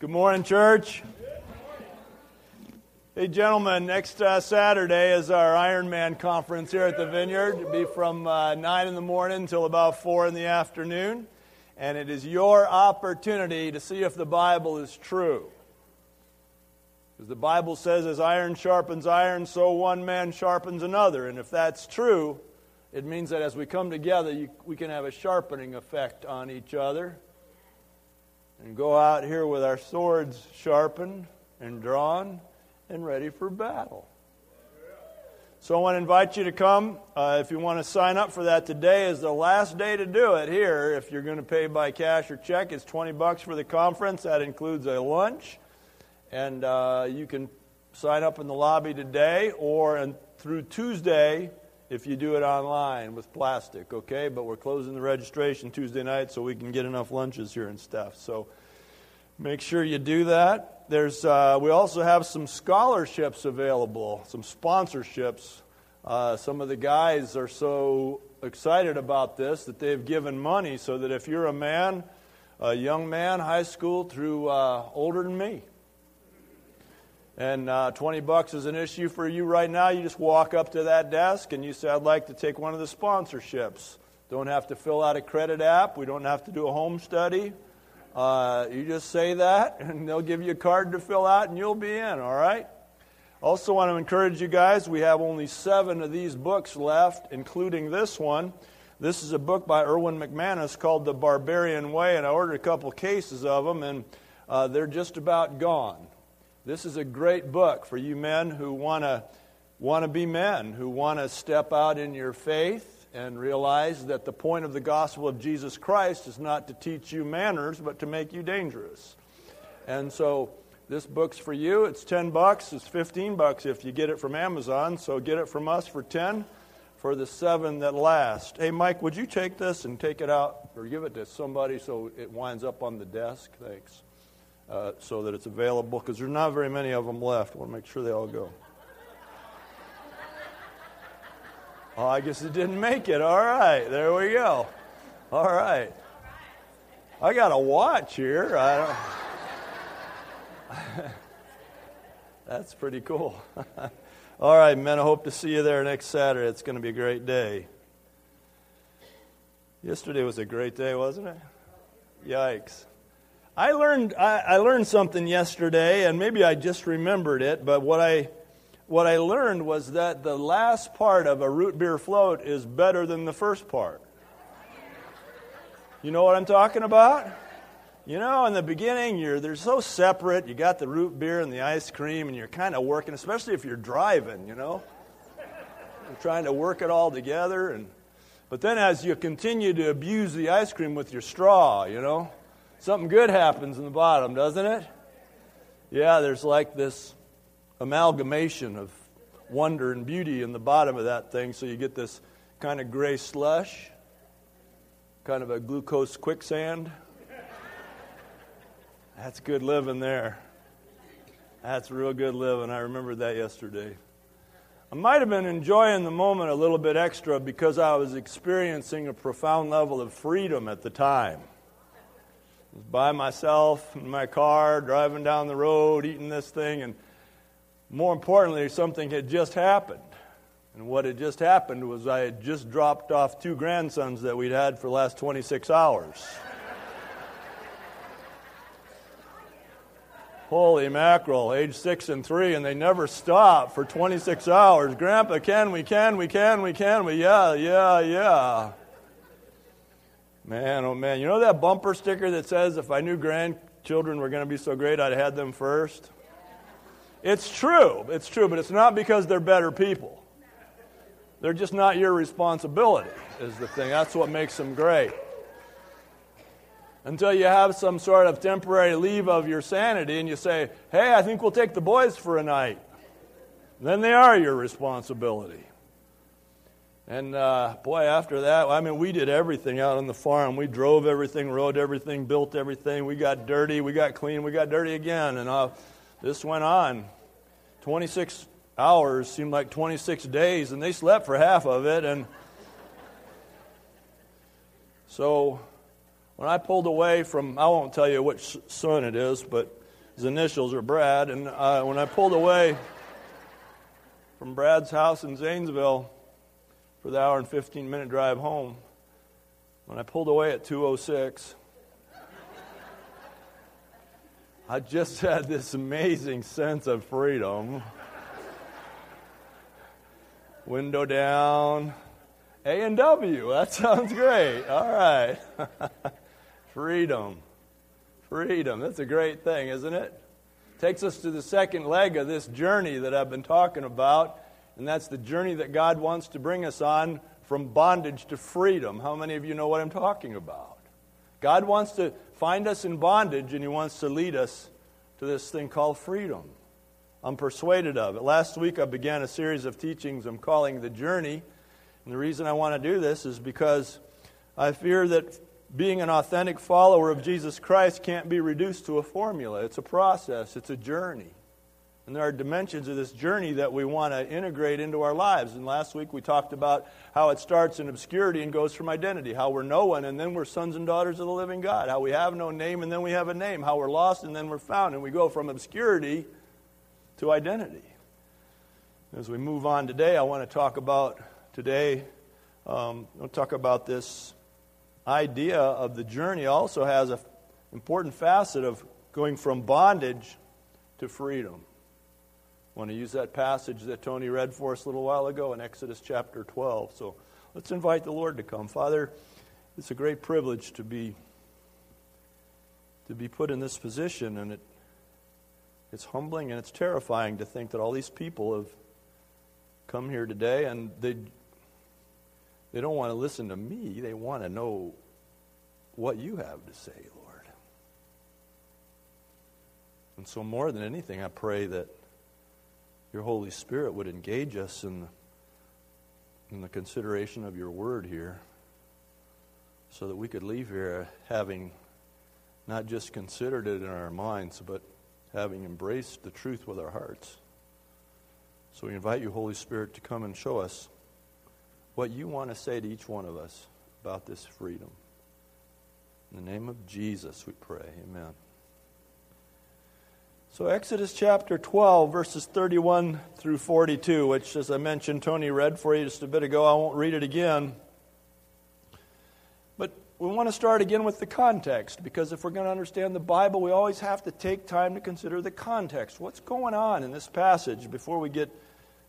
Good morning, church. Hey, gentlemen, next uh, Saturday is our Ironman conference here at the Vineyard. It'll be from uh, 9 in the morning until about 4 in the afternoon. And it is your opportunity to see if the Bible is true. Because the Bible says, as iron sharpens iron, so one man sharpens another. And if that's true, it means that as we come together, you, we can have a sharpening effect on each other and go out here with our swords sharpened and drawn and ready for battle. So I want to invite you to come. Uh, if you want to sign up for that, today is the last day to do it here. If you're going to pay by cash or check, it's 20 bucks for the conference. That includes a lunch. And uh, you can sign up in the lobby today or and through Tuesday if you do it online with plastic, okay? But we're closing the registration Tuesday night so we can get enough lunches here and stuff. So make sure you do that. There's, uh, we also have some scholarships available, some sponsorships. Uh, some of the guys are so excited about this that they've given money so that if you're a man, a young man, high school through uh, older than me, and uh, 20 bucks is an issue for you right now. You just walk up to that desk and you say, I'd like to take one of the sponsorships. Don't have to fill out a credit app. We don't have to do a home study. Uh, you just say that, and they'll give you a card to fill out, and you'll be in, all right? Also, want to encourage you guys, we have only seven of these books left, including this one. This is a book by Erwin McManus called The Barbarian Way, and I ordered a couple cases of them, and uh, they're just about gone. This is a great book for you men who want to want to be men, who want to step out in your faith and realize that the point of the gospel of Jesus Christ is not to teach you manners, but to make you dangerous. And so this book's for you. It's 10 bucks. It's 15 bucks if you get it from Amazon. So get it from us for 10 for the seven that last. Hey, Mike, would you take this and take it out or give it to somebody so it winds up on the desk? Thanks uh, so that it's available because there's not very many of them left. I want to make sure they all go. Oh, I guess it didn't make it. All right, there we go. All right. I got a watch here. That's pretty cool. All right, men, I hope to see you there next Saturday. It's going to be a great day. Yesterday was a great day, wasn't it? Yikes. I learned, I, I, learned something yesterday, and maybe I just remembered it, but what I, what I learned was that the last part of a root beer float is better than the first part. You know what I'm talking about? You know, in the beginning, you're, they're so separate. You got the root beer and the ice cream, and you're kind of working, especially if you're driving, you know? You're trying to work it all together. And, but then as you continue to abuse the ice cream with your straw, you know, something good happens in the bottom, doesn't it? Yeah, there's like this amalgamation of wonder and beauty in the bottom of that thing, so you get this kind of gray slush, kind of a glucose quicksand. That's good living there. That's real good living. I remember that yesterday. I might have been enjoying the moment a little bit extra because I was experiencing a profound level of freedom at the time was by myself in my car, driving down the road, eating this thing, and more importantly, something had just happened. And what had just happened was I had just dropped off two grandsons that we'd had for the last 26 hours. Holy mackerel, age six and three, and they never stop for 26 hours. Grandpa, can we, can we, can we, can we? Yeah, yeah, yeah. Man, oh man. You know that bumper sticker that says, if I knew grandchildren were going to be so great, I'd had them first? It's true. It's true, but it's not because they're better people. They're just not your responsibility, is the thing. That's what makes them great. Until you have some sort of temporary leave of your sanity and you say, hey, I think we'll take the boys for a night. Then they are your responsibility. And uh, boy, after that, I mean, we did everything out on the farm. We drove everything, rode everything, built everything. We got dirty, we got clean, we got dirty again. And uh, this went on. 26 hours seemed like 26 days, and they slept for half of it. And so when I pulled away from, I won't tell you which son it is, but His initials are Brad. And uh, when I pulled away from Brad's house in Zanesville for the hour and 15 minute drive home, when I pulled away at 206, I just had this amazing sense of freedom. Window down, A and W. That sounds great. All right. freedom. Freedom. That's a great thing, isn't it? Takes us to the second leg of this journey that I've been talking about, and that's the journey that God wants to bring us on from bondage to freedom. How many of you know what I'm talking about? God wants to find us in bondage, and He wants to lead us to this thing called freedom. I'm persuaded of it. Last week I began a series of teachings I'm calling The Journey. And the reason I want to do this is because I fear that being an authentic follower of Jesus Christ can't be reduced to a formula. It's a process, it's a journey. And there are dimensions of this journey that we want to integrate into our lives. And last week we talked about how it starts in obscurity and goes from identity. How we're no one and then we're sons and daughters of the living God. How we have no name and then we have a name. How we're lost and then we're found. And we go from obscurity to identity. As we move on today, I want to talk about today, um, I'll talk about this idea of the journey also has an important facet of going from bondage to freedom. Want to use that passage that Tony read for us a little while ago in Exodus chapter 12. So let's invite the Lord to come. Father, it's a great privilege to be to be put in this position and it it's humbling and it's terrifying to think that all these people have come here today and they they don't want to listen to me, they want to know what you have to say, Lord. And so, more than anything, I pray that your Holy Spirit would engage us in the, in the consideration of your word here so that we could leave here having not just considered it in our minds, but having embraced the truth with our hearts. So we invite you, Holy Spirit, to come and show us what you want to say to each one of us about this freedom. In the name of Jesus, we pray. Amen. So, Exodus chapter 12, verses 31 through 42, which, as I mentioned, Tony read for you just a bit ago. I won't read it again. But we want to start again with the context, because if we're going to understand the Bible, we always have to take time to consider the context. What's going on in this passage before we get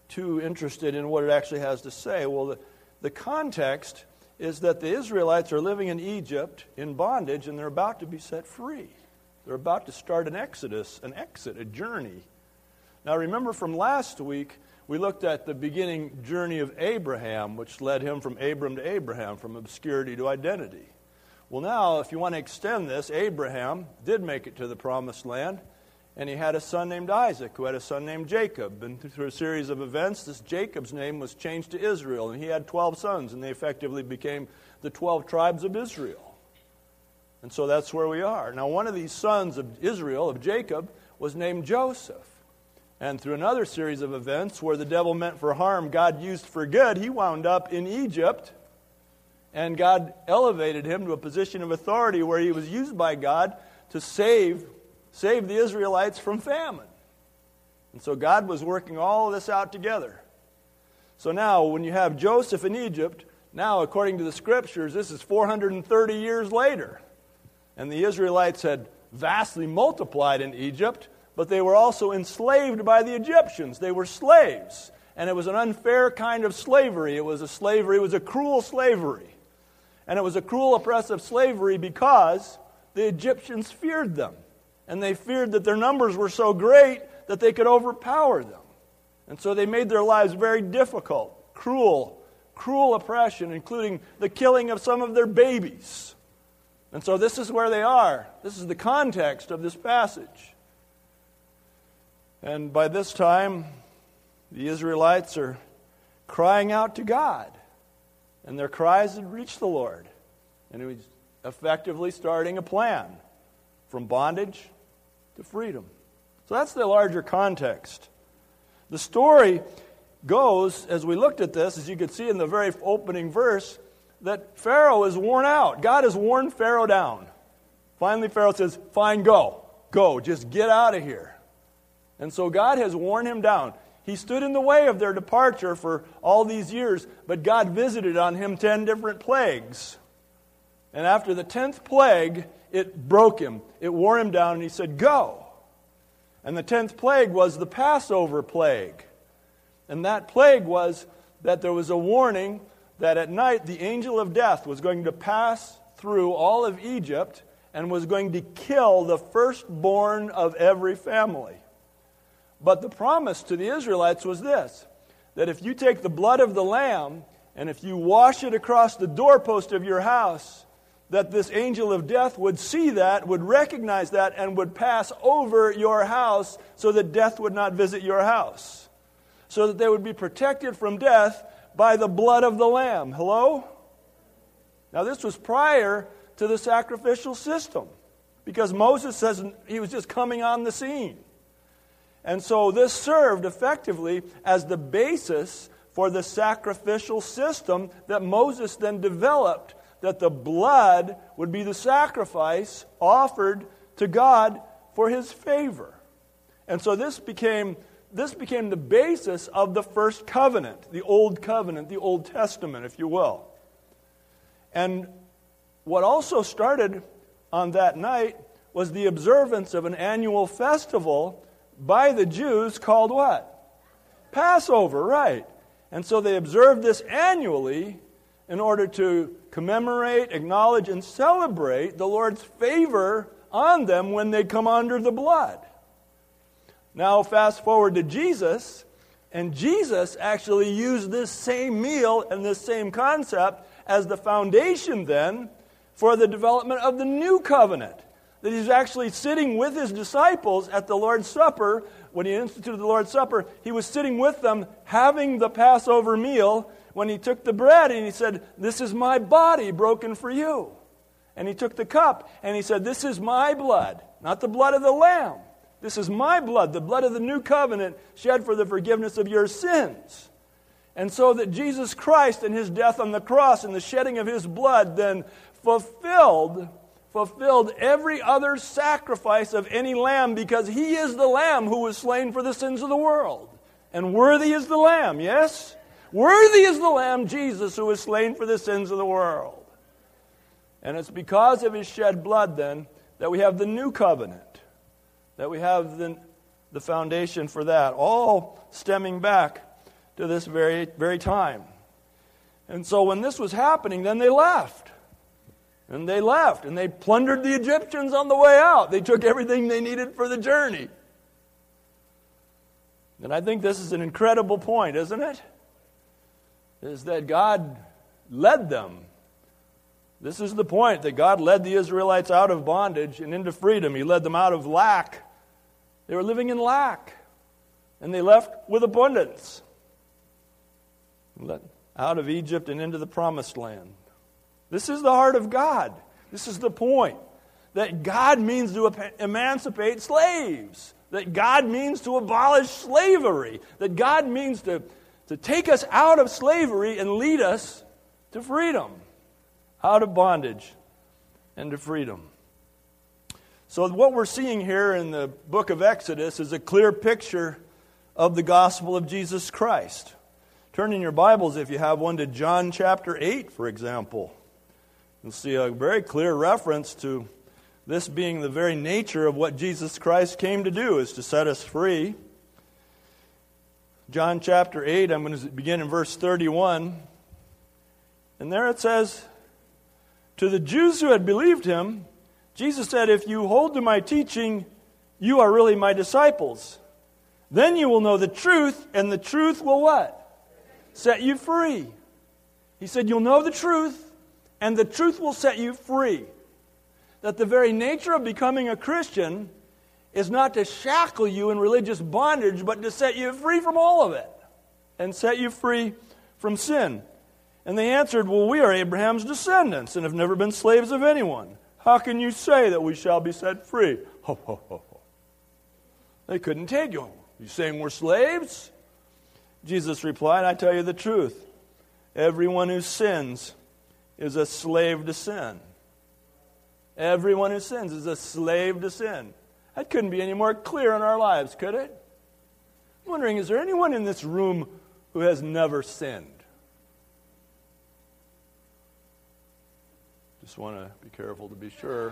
too interested in what it actually has to say? Well, the, the context is that the Israelites are living in Egypt in bondage and they're about to be set free. They're about to start an exodus, an exit, a journey. Now, remember from last week, we looked at the beginning journey of Abraham, which led him from Abram to Abraham, from obscurity to identity. Well, now, if you want to extend this, Abraham did make it to the promised land, and he had a son named Isaac, who had a son named Jacob. And through a series of events, this Jacob's name was changed to Israel, and he had 12 sons, and they effectively became the 12 tribes of Israel. And so that's where we are. Now, one of these sons of Israel, of Jacob, was named Joseph. And through another series of events where the devil meant for harm, God used for good, he wound up in Egypt. And God elevated him to a position of authority where he was used by God to save Save the Israelites from famine. And so God was working all of this out together. So now, when you have Joseph in Egypt, now, according to the scriptures, this is 430 years later. And the Israelites had vastly multiplied in Egypt, but they were also enslaved by the Egyptians. They were slaves. And it was an unfair kind of slavery. It was a slavery, it was a cruel slavery. And it was a cruel, oppressive slavery because the Egyptians feared them and they feared that their numbers were so great that they could overpower them. And so they made their lives very difficult, cruel, cruel oppression, including the killing of some of their babies. And so this is where they are. This is the context of this passage. And by this time, the Israelites are crying out to God. And their cries had reached the Lord. And he was effectively starting a plan from bondage to freedom. So that's the larger context. The story goes, as we looked at this, as you could see in the very opening verse, that Pharaoh is worn out. God has worn Pharaoh down. Finally, Pharaoh says, Fine, go. go, just get out of here. And so God has worn him down. He stood in the way of their departure for all these years, but God visited on him 10 different plagues. And after the 10th plague, it broke him. It wore him down, and he said, Go. And the 10th plague was the Passover plague. And that plague was that there was a warning that at night the angel of death was going to pass through all of Egypt and was going to kill the firstborn of every family. But the promise to the Israelites was this that if you take the blood of the lamb and if you wash it across the doorpost of your house, that this angel of death would see that, would recognize that, and would pass over your house so that death would not visit your house. So that they would be protected from death by the blood of the lamb. Hello? Now, this was prior to the sacrificial system because Moses says he was just coming on the scene. And so this served effectively as the basis for the sacrificial system that Moses then developed, that the blood would be the sacrifice offered to God for his favor. And so this became, this became the basis of the first covenant, the Old Covenant, the Old Testament, if you will. And what also started on that night was the observance of an annual festival by the Jews called what? Passover, right. And so they observed this annually in order to commemorate, acknowledge, and celebrate the Lord's favor on them when they come under the blood. Now, fast forward to Jesus, and Jesus actually used this same meal and this same concept as the foundation then for the development of the new covenant that he's actually sitting with his disciples at the Lord's Supper. When he instituted the Lord's Supper, he was sitting with them having the Passover meal when he took the bread and he said, This is my body broken for you. And he took the cup and he said, This is my blood, not the blood of the Lamb. This is my blood, the blood of the new covenant shed for the forgiveness of your sins. And so that Jesus Christ and his death on the cross and the shedding of his blood then fulfilled fulfilled every other sacrifice of any lamb because he is the lamb who was slain for the sins of the world. And worthy is the lamb, yes? Worthy is the lamb, Jesus, who was slain for the sins of the world. And it's because of his shed blood, then, that we have the new covenant, that we have the, the foundation for that, all stemming back to this very, very time. And so when this was happening, then they left. And they left and they plundered the Egyptians on the way out. They took everything they needed for the journey. And I think this is an incredible point, isn't it? Is that God led them. This is the point that God led the Israelites out of bondage and into freedom. He led them out of lack. They were living in lack. And they left with abundance. Out of Egypt and into the promised land. This is the heart of God. This is the point. That God means to emancipate slaves. That God means to abolish slavery. That God means to, to take us out of slavery and lead us to freedom, out of bondage and to freedom. So, what we're seeing here in the book of Exodus is a clear picture of the gospel of Jesus Christ. Turn in your Bibles, if you have one, to John chapter 8, for example. You'll see a very clear reference to this being the very nature of what Jesus Christ came to do, is to set us free. John chapter 8, I'm going to begin in verse 31. And there it says, To the Jews who had believed him, Jesus said, If you hold to my teaching, you are really my disciples. Then you will know the truth, and the truth will what? Set you free. He said, You'll know the truth, and the truth will set you free. That the very nature of becoming a Christian is not to shackle you in religious bondage, but to set you free from all of it and set you free from sin. And they answered, Well, we are Abraham's descendants and have never been slaves of anyone. How can you say that we shall be set free? Ho, ho, ho, ho. They couldn't take you. You saying we're slaves? Jesus replied, I tell you the truth. Everyone who sins is a slave to sin. Everyone who sins is a slave to sin. That couldn't be any more clear in our lives, could it? I'm wondering, is there anyone in this room who has never sinned? Just want to be careful to be sure.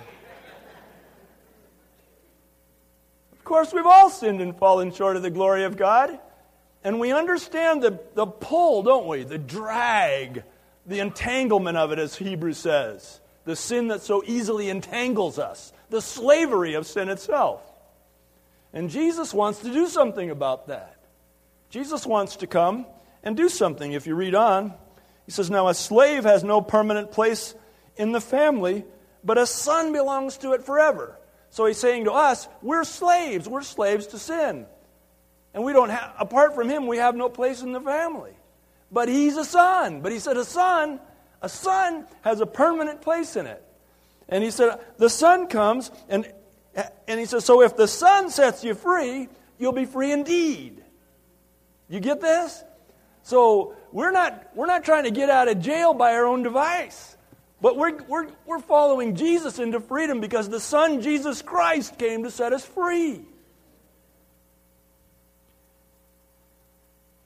Of course, we've all sinned and fallen short of the glory of God. And we understand the, the pull, don't we? The drag, the entanglement of it, as Hebrews says. The sin that so easily entangles us, the slavery of sin itself. And Jesus wants to do something about that. Jesus wants to come and do something. If you read on, he says, Now a slave has no permanent place in the family, but a son belongs to it forever. So he's saying to us, we're slaves. We're slaves to sin. And we don't have, apart from him, we have no place in the family. But he's a son. But he said, a son, a son has a permanent place in it. And he said, the son comes, and, and he says, so if the son sets you free, you'll be free indeed. You get this? So we're not, we're not trying to get out of jail by our own device. But we're, we're, we're following Jesus into freedom because the Son, Jesus Christ, came to set us free.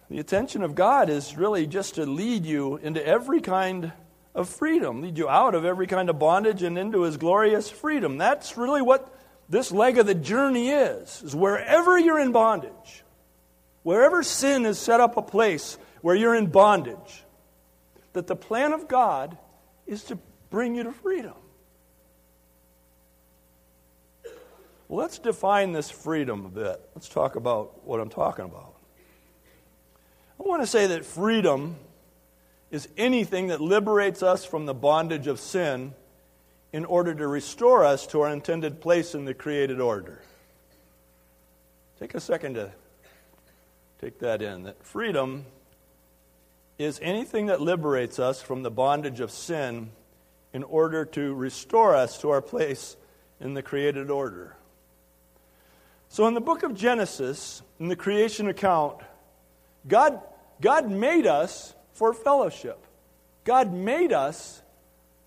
The attention of God is really just to lead you into every kind of freedom, lead you out of every kind of bondage and into his glorious freedom. That's really what this leg of the journey is, is wherever you're in bondage, wherever sin has set up a place where you're in bondage, that the plan of God is to bring you to freedom. Let's define this freedom a bit. Let's talk about what I'm talking about. I want to say that freedom is anything that liberates us from the bondage of sin in order to restore us to our intended place in the created order. Take a second to take that in. That freedom is anything that liberates us from the bondage of sin in order to restore us to our place in the created order. So, in the book of Genesis, in the creation account, God, God made us for fellowship. God made us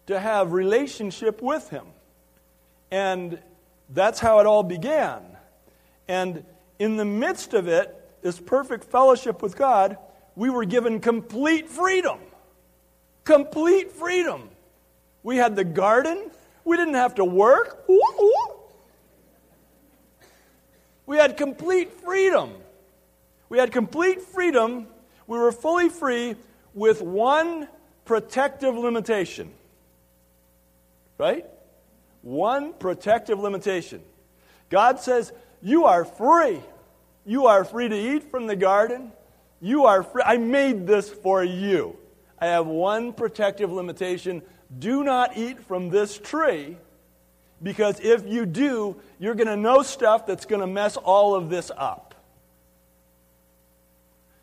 to have relationship with Him. And that's how it all began. And in the midst of it, this perfect fellowship with God, we were given complete freedom. Complete freedom. We had the garden. We didn't have to work. We had complete freedom. We had complete freedom. We were fully free with one protective limitation. Right? One protective limitation. God says, You are free. You are free to eat from the garden. You are free. I made this for you. I have one protective limitation. Do not eat from this tree because if you do, you're going to know stuff that's going to mess all of this up.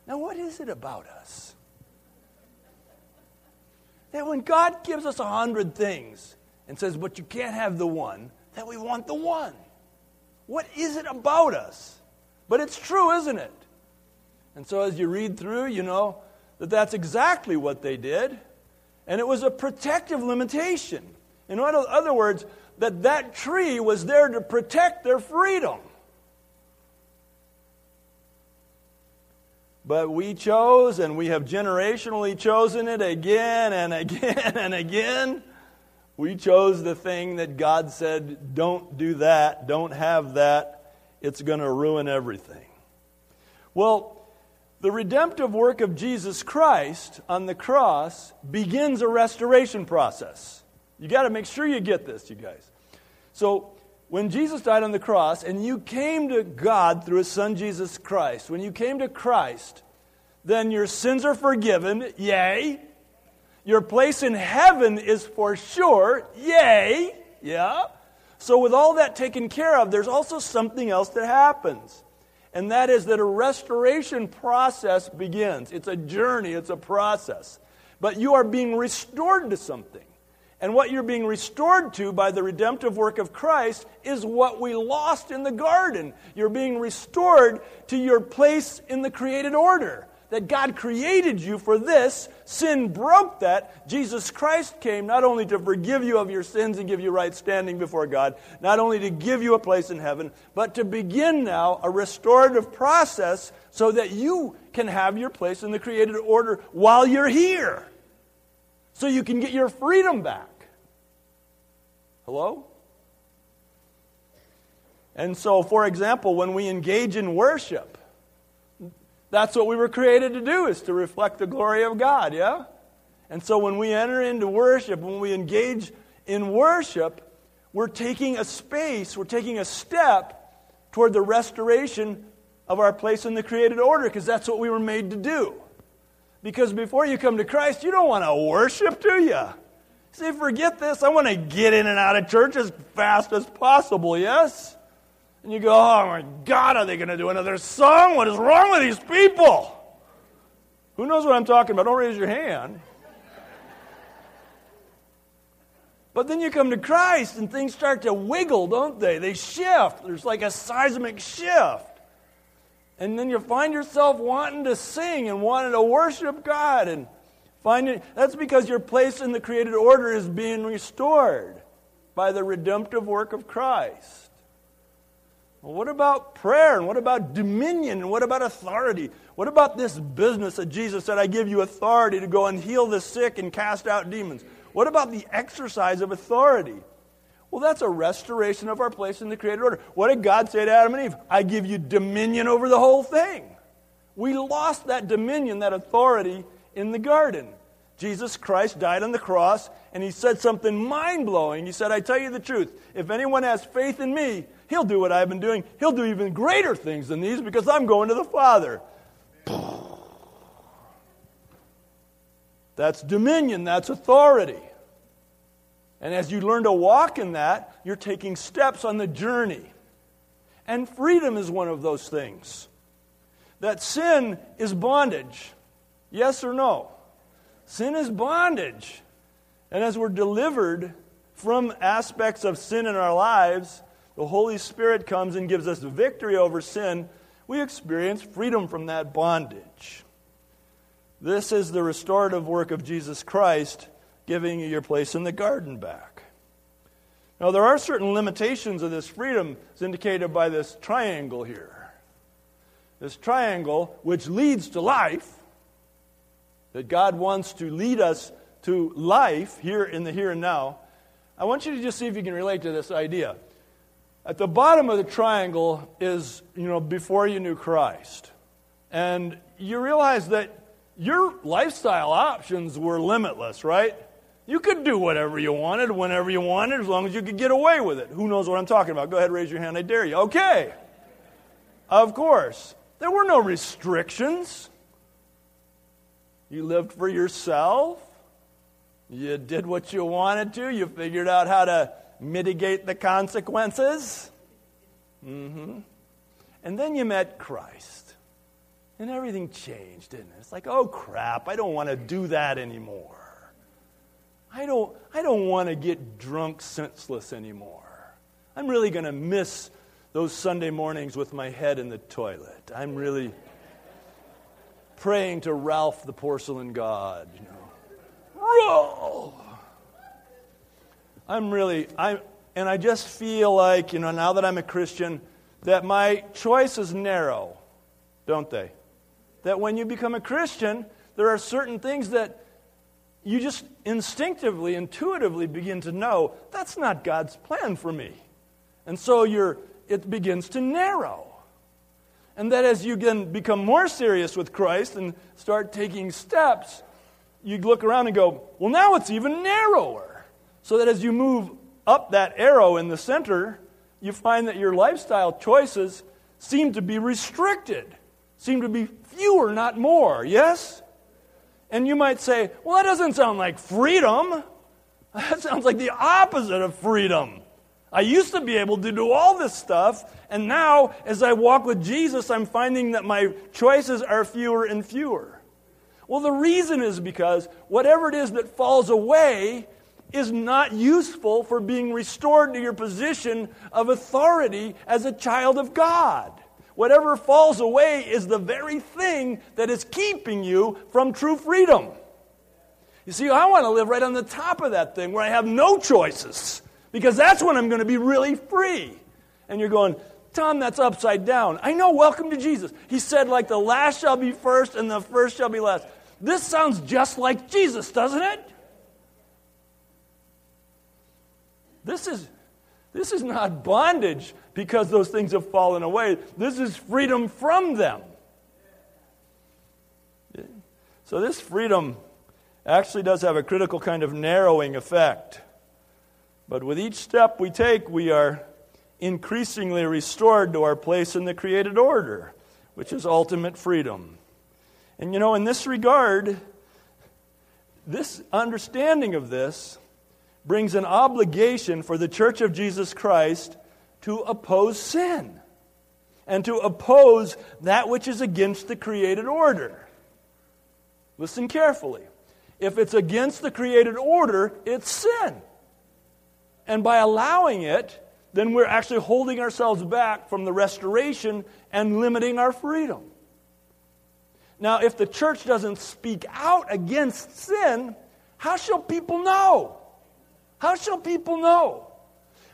Now, what is it about us? That when God gives us a hundred things and says, but you can't have the one, that we want the one. What is it about us? But it's true, isn't it? And so as you read through, you know that that's exactly what they did. And it was a protective limitation. In other words, that that tree was there to protect their freedom. But we chose, and we have generationally chosen it again and again and again. We chose the thing that God said, don't do that, don't have that, it's going to ruin everything. Well, the redemptive work of Jesus Christ on the cross begins a restoration process. You got to make sure you get this, you guys. So, when Jesus died on the cross and you came to God through his son Jesus Christ, when you came to Christ, then your sins are forgiven, yay. Your place in heaven is for sure, yay, yeah. So, with all that taken care of, there's also something else that happens and that is that a restoration process begins. It's a journey, it's a process. But you are being restored to something. And what you're being restored to by the redemptive work of Christ is what we lost in the garden. You're being restored to your place in the created order. That God created you for this. Sin broke that. Jesus Christ came not only to forgive you of your sins and give you right standing before God, not only to give you a place in heaven, but to begin now a restorative process so that you can have your place in the created order while you're here. So you can get your freedom back. Hello? And so, for example, when we engage in worship, that's what we were created to do, is to reflect the glory of God, yeah? And so when we enter into worship, when we engage in worship, we're taking a space, we're taking a step toward the restoration of our place in the created order, because that's what we were made to do. Because before you come to Christ, you don't want to worship, do you? See, forget this. I want to get in and out of church as fast as possible, yes? And you go, oh my God, are they going to do another song? What is wrong with these people? Who knows what I'm talking about? Don't raise your hand. But then you come to Christ and things start to wiggle, don't they? They shift. There's like a seismic shift. And then you find yourself wanting to sing and wanting to worship God and finding that's because your place in the created order is being restored by the redemptive work of Christ. Well, what about prayer? And what about dominion? And what about authority? What about this business that Jesus said, I give you authority to go and heal the sick and cast out demons? What about the exercise of authority? Well, that's a restoration of our place in the created order. What did God say to Adam and Eve? I give you dominion over the whole thing. We lost that dominion, that authority in the garden. Jesus Christ died on the cross, and he said something mind blowing. He said, I tell you the truth. If anyone has faith in me, he'll do what I've been doing. He'll do even greater things than these because I'm going to the Father. That's dominion, that's authority. And as you learn to walk in that, you're taking steps on the journey. And freedom is one of those things. That sin is bondage. Yes or no? Sin is bondage. And as we're delivered from aspects of sin in our lives, the Holy Spirit comes and gives us victory over sin. We experience freedom from that bondage. This is the restorative work of Jesus Christ, giving you your place in the garden back. Now, there are certain limitations of this freedom, as indicated by this triangle here. This triangle, which leads to life, that God wants to lead us to life here in the here and now, I want you to just see if you can relate to this idea. At the bottom of the triangle is, you know, before you knew Christ. And you realize that your lifestyle options were limitless, right? You could do whatever you wanted, whenever you wanted, as long as you could get away with it. Who knows what I'm talking about? Go ahead, raise your hand. I dare you. Okay. Of course. There were no restrictions. You lived for yourself. You did what you wanted to. You figured out how to mitigate the consequences. Mm-hmm. And then you met Christ. And everything changed, didn't it? It's like, oh crap, I don't want to do that anymore. I don't, I don't want to get drunk senseless anymore. I'm really going to miss those Sunday mornings with my head in the toilet. I'm really praying to Ralph the porcelain god, you know. Roll! I'm really, I'm, and I just feel like, you know, now that I'm a Christian, that my choice is narrow, don't they? That when you become a Christian, there are certain things that you just instinctively, intuitively begin to know that's not God's plan for me. And so you're, it begins to narrow. And that as you can become more serious with Christ and start taking steps, you look around and go, well, now it's even narrower. So that as you move up that arrow in the center, you find that your lifestyle choices seem to be restricted, seem to be fewer, not more. Yes? And you might say, well, that doesn't sound like freedom. That sounds like the opposite of freedom. I used to be able to do all this stuff, and now, as I walk with Jesus, I'm finding that my choices are fewer and fewer. Well, the reason is because whatever it is that falls away is not useful for being restored to your position of authority as a child of God. Whatever falls away is the very thing that is keeping you from true freedom. You see, I want to live right on the top of that thing where I have no choices because that's when I'm going to be really free. And you're going, Tom, that's upside down. I know, welcome to Jesus. He said, like, the last shall be first and the first shall be last. This sounds just like Jesus, doesn't it? This is, this is not bondage because those things have fallen away. This is freedom from them. So, this freedom actually does have a critical kind of narrowing effect. But with each step we take, we are increasingly restored to our place in the created order, which is ultimate freedom. And you know, in this regard, this understanding of this brings an obligation for the Church of Jesus Christ to oppose sin and to oppose that which is against the created order. Listen carefully. If it's against the created order, it's sin. And by allowing it, then we're actually holding ourselves back from the restoration and limiting our freedom. Now, if the church doesn't speak out against sin, how shall people know? How shall people know?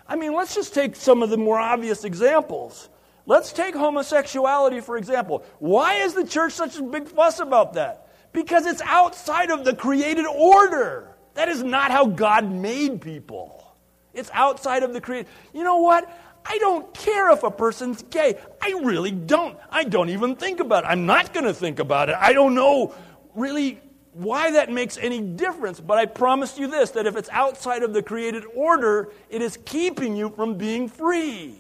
I mean, let's just take some of the more obvious examples. Let's take homosexuality, for example. Why is the church such a big fuss about that? Because it's outside of the created order. That is not how God made people. It's outside of the created. You know what? I don't care if a person's gay. I really don't. I don't even think about it. I'm not going to think about it. I don't know really why that makes any difference, but I promise you this that if it's outside of the created order, it is keeping you from being free.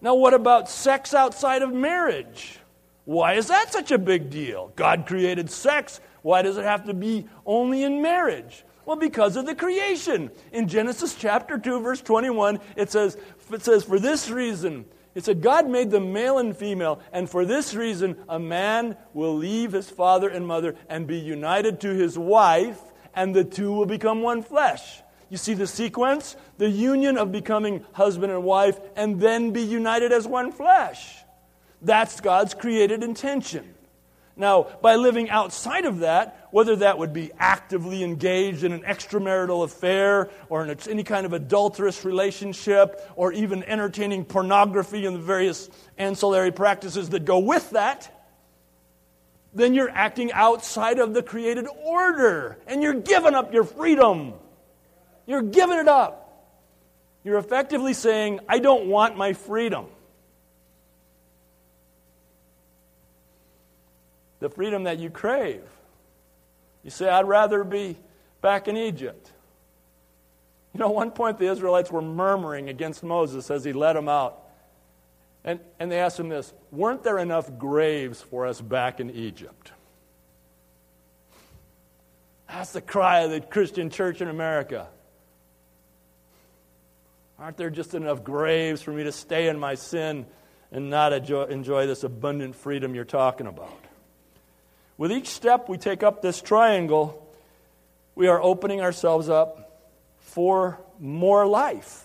Now, what about sex outside of marriage? Why is that such a big deal? God created sex. Why does it have to be only in marriage? Well, because of the creation. In Genesis chapter 2, verse 21, it says, it says, For this reason, it said, God made them male and female, and for this reason, a man will leave his father and mother and be united to his wife, and the two will become one flesh. You see the sequence? The union of becoming husband and wife, and then be united as one flesh. That's God's created intention. Now, by living outside of that, whether that would be actively engaged in an extramarital affair or in any kind of adulterous relationship or even entertaining pornography and the various ancillary practices that go with that, then you're acting outside of the created order and you're giving up your freedom. You're giving it up. You're effectively saying, I don't want my freedom. The freedom that you crave. You say, I'd rather be back in Egypt. You know, at one point the Israelites were murmuring against Moses as he led them out. And, and they asked him this Weren't there enough graves for us back in Egypt? That's the cry of the Christian church in America. Aren't there just enough graves for me to stay in my sin and not enjoy, enjoy this abundant freedom you're talking about? With each step we take up this triangle, we are opening ourselves up for more life.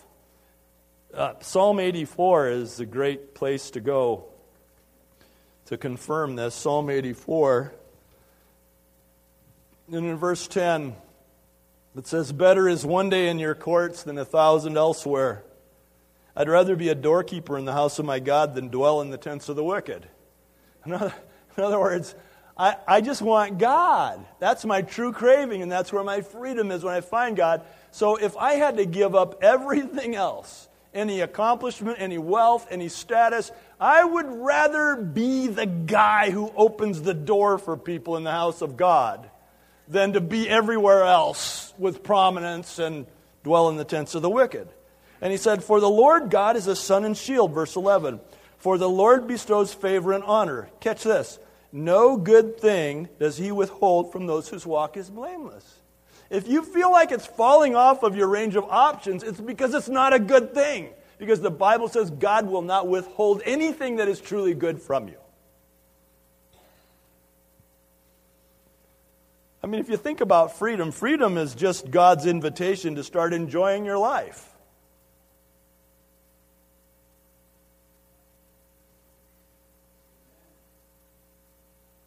Uh, Psalm 84 is a great place to go to confirm this. Psalm 84. And in verse 10, it says, Better is one day in your courts than a thousand elsewhere. I'd rather be a doorkeeper in the house of my God than dwell in the tents of the wicked. In other, in other words, I, I just want God. That's my true craving, and that's where my freedom is when I find God. So if I had to give up everything else, any accomplishment, any wealth, any status, I would rather be the guy who opens the door for people in the house of God than to be everywhere else with prominence and dwell in the tents of the wicked. And he said, For the Lord God is a sun and shield, verse 11. For the Lord bestows favor and honor. Catch this. No good thing does he withhold from those whose walk is blameless. If you feel like it's falling off of your range of options, it's because it's not a good thing. Because the Bible says God will not withhold anything that is truly good from you. I mean, if you think about freedom, freedom is just God's invitation to start enjoying your life.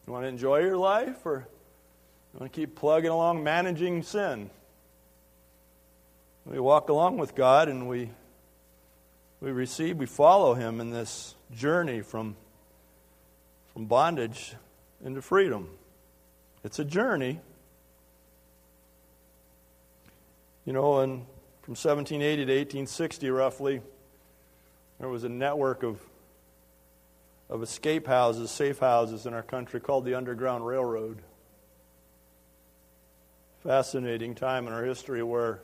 You want to enjoy your life or you want to keep plugging along managing sin? We walk along with God and we we receive, we follow him in this journey from from bondage into freedom. It's a journey. You know, and from 1780 to 1860 roughly, there was a network of of escape houses, safe houses in our country called the Underground Railroad. Fascinating time in our history where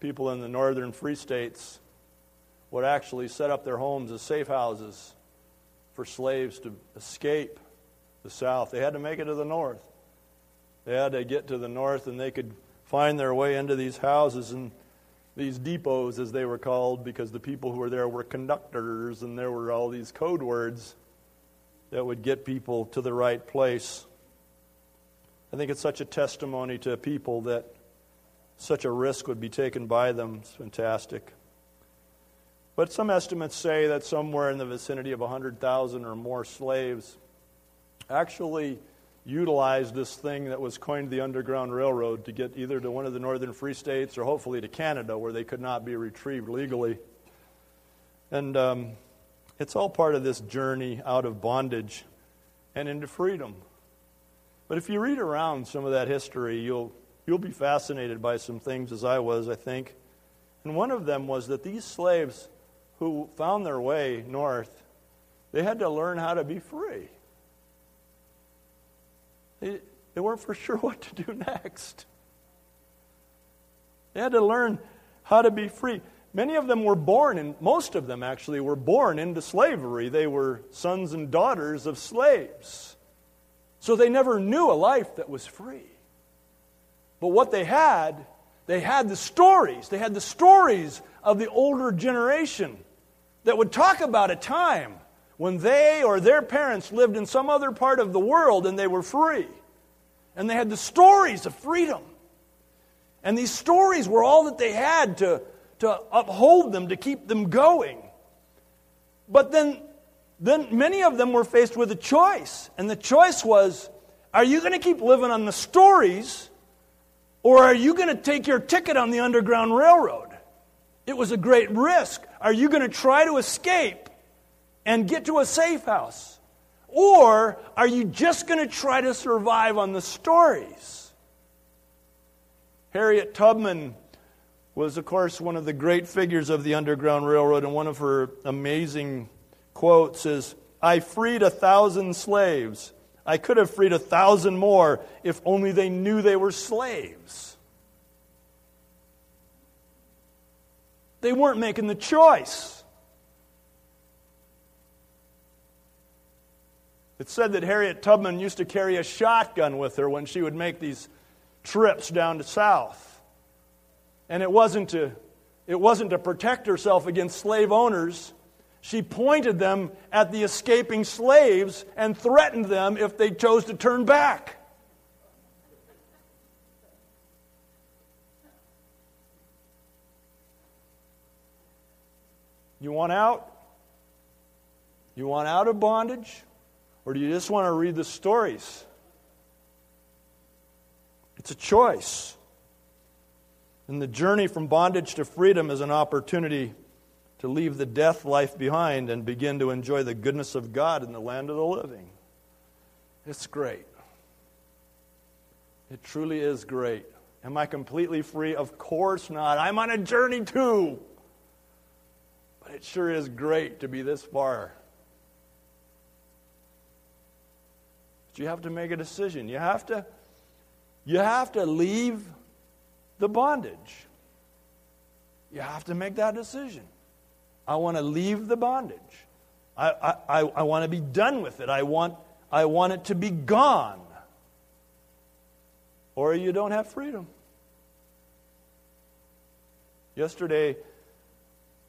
people in the northern free states would actually set up their homes as safe houses for slaves to escape the south. They had to make it to the north. They had to get to the north and they could find their way into these houses and these depots, as they were called, because the people who were there were conductors, and there were all these code words that would get people to the right place. I think it's such a testimony to people that such a risk would be taken by them. It's fantastic. But some estimates say that somewhere in the vicinity of 100,000 or more slaves actually utilized this thing that was coined the Underground Railroad to get either to one of the northern free states or hopefully to Canada where they could not be retrieved legally. And um, it's all part of this journey out of bondage and into freedom. But if you read around some of that history, you'll, you'll be fascinated by some things, as I was, I think. And one of them was that these slaves who found their way north, they had to learn how to be free. They, they weren't for sure what to do next. They had to learn how to be free. Many of them were born, and most of them actually were born into slavery. They were sons and daughters of slaves. So they never knew a life that was free. But what they had, they had the stories. They had the stories of the older generation that would talk about a time when they or their parents lived in some other part of the world and they were free. And they had the stories of freedom. And these stories were all that they had to, to uphold them, to keep them going. But then, then many of them were faced with a choice. And the choice was are you going to keep living on the stories, or are you going to take your ticket on the Underground Railroad? It was a great risk. Are you going to try to escape and get to a safe house? Or are you just going to try to survive on the stories? Harriet Tubman was, of course, one of the great figures of the Underground Railroad, and one of her amazing quotes is I freed a thousand slaves. I could have freed a thousand more if only they knew they were slaves. They weren't making the choice. It's said that Harriet Tubman used to carry a shotgun with her when she would make these trips down to South. And it wasn't to, it wasn't to protect herself against slave owners. She pointed them at the escaping slaves and threatened them if they chose to turn back. You want out? You want out of bondage? Or do you just want to read the stories? It's a choice. And the journey from bondage to freedom is an opportunity to leave the death life behind and begin to enjoy the goodness of God in the land of the living. It's great. It truly is great. Am I completely free? Of course not. I'm on a journey too. But it sure is great to be this far But you have to make a decision. You have to, you have to leave the bondage. You have to make that decision. I want to leave the bondage. I, I, I want to be done with it. I want, I want it to be gone. Or you don't have freedom. Yesterday,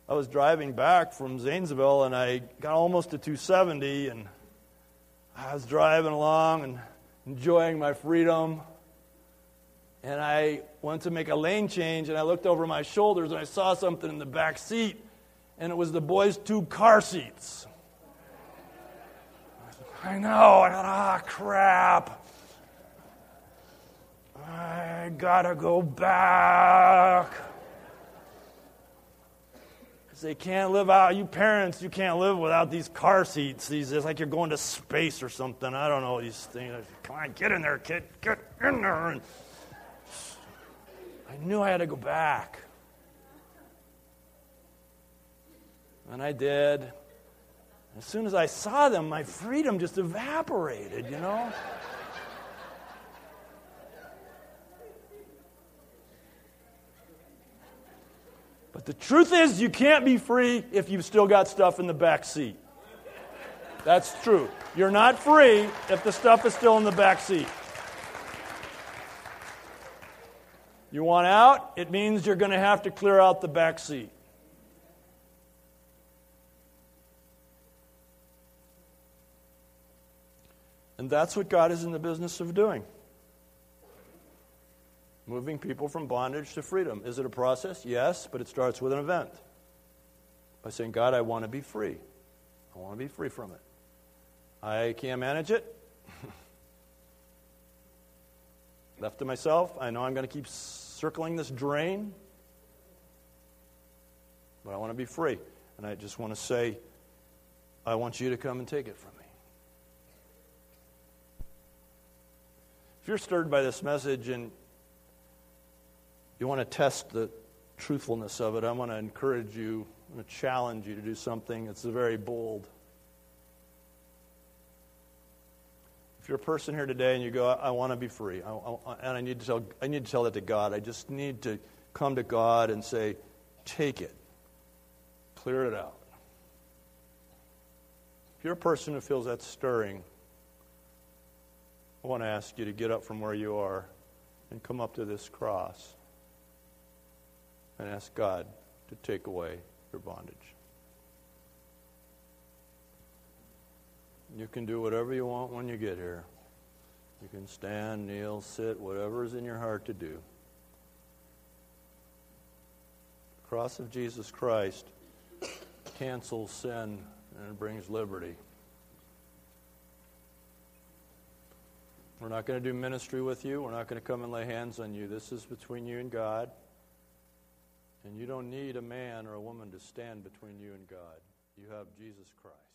I was driving back from Zanesville and I got almost to 270 and I was driving along and enjoying my freedom. And I went to make a lane change, and I looked over my shoulders and I saw something in the back seat, and it was the boys' two car seats. I know. I thought, ah, crap. I gotta go back. They can't live out. You parents, you can't live without these car seats. These, it's like you're going to space or something. I don't know these things. Come on, get in there, kid. Get in there. And I knew I had to go back. And I did. As soon as I saw them, my freedom just evaporated, you know? But the truth is, you can't be free if you've still got stuff in the back seat. That's true. You're not free if the stuff is still in the back seat. You want out? It means you're going to have to clear out the back seat. And that's what God is in the business of doing moving people from bondage to freedom. Is it a process? Yes, but it starts with an event. By saying, God, I want to be free. I want to be free from it. I can't manage it. Left to myself, I know I'm going to keep circling this drain, but I want to be free. And I just want to say, I want you to come and take it from me. If you're stirred by this message and you want to test the truthfulness of it, I want to encourage you, I want to challenge you to do something that's very bold. If you're a person here today and you go, I, I want to be free, I, I, and I need, to tell, I need to tell that to God, I just need to come to God and say, take it, clear it out. If you're a person who feels that stirring, I want to ask you to get up from where you are and come up to this cross and ask God to take away your bondage. You can do whatever you want when you get here. You can stand, kneel, sit, whatever is in your heart to do. The cross of Jesus Christ cancels sin and brings liberty. We're not going to do ministry with you. We're not going to come and lay hands on you. This is between you and God. And you don't need a man or a woman to stand between you and God. You have Jesus Christ.